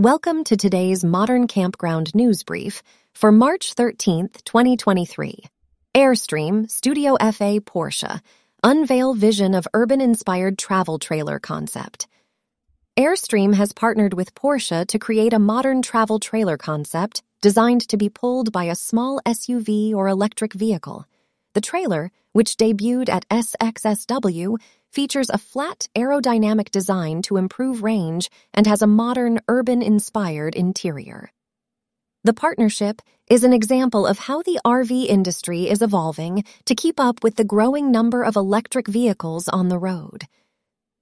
Welcome to today's Modern Campground News Brief for March 13th, 2023. Airstream Studio FA Porsche unveil vision of urban-inspired travel trailer concept. Airstream has partnered with Porsche to create a modern travel trailer concept designed to be pulled by a small SUV or electric vehicle. The trailer, which debuted at SXSW, features a flat aerodynamic design to improve range and has a modern urban-inspired interior. The partnership is an example of how the RV industry is evolving to keep up with the growing number of electric vehicles on the road.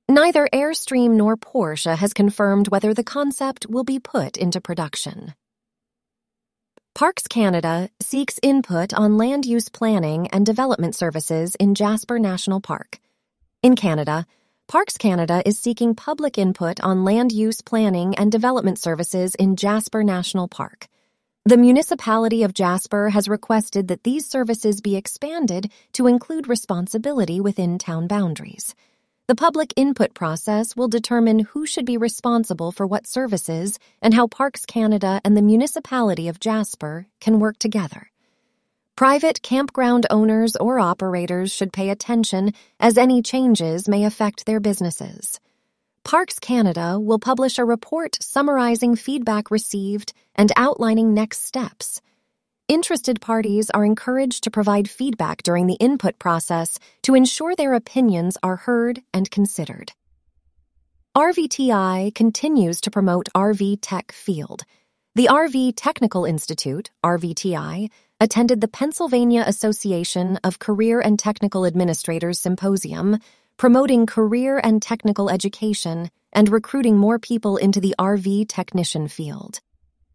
Neither Airstream nor Porsche has confirmed whether the concept will be put into production. Parks Canada seeks input on land use planning and development services in Jasper National Park. In Canada, Parks Canada is seeking public input on land use planning and development services in Jasper National Park. The municipality of Jasper has requested that these services be expanded to include responsibility within town boundaries. The public input process will determine who should be responsible for what services and how Parks Canada and the municipality of Jasper can work together. Private campground owners or operators should pay attention as any changes may affect their businesses. Parks Canada will publish a report summarizing feedback received and outlining next steps. Interested parties are encouraged to provide feedback during the input process to ensure their opinions are heard and considered. RVTI continues to promote RV Tech Field. The RV Technical Institute, RVTI, attended the Pennsylvania Association of Career and Technical Administrators Symposium, promoting career and technical education and recruiting more people into the RV technician field.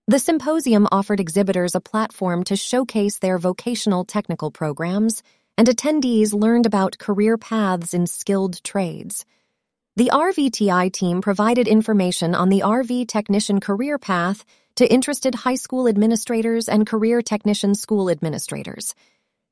The symposium offered exhibitors a platform to showcase their vocational technical programs, and attendees learned about career paths in skilled trades. The RVTI team provided information on the RV technician career path to interested high school administrators and career technician school administrators.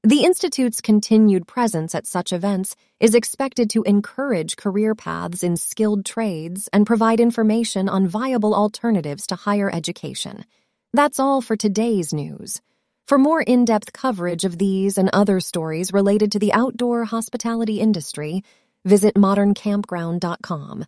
The Institute's continued presence at such events is expected to encourage career paths in skilled trades and provide information on viable alternatives to higher education. That's all for today's news. For more in depth coverage of these and other stories related to the outdoor hospitality industry, visit moderncampground.com.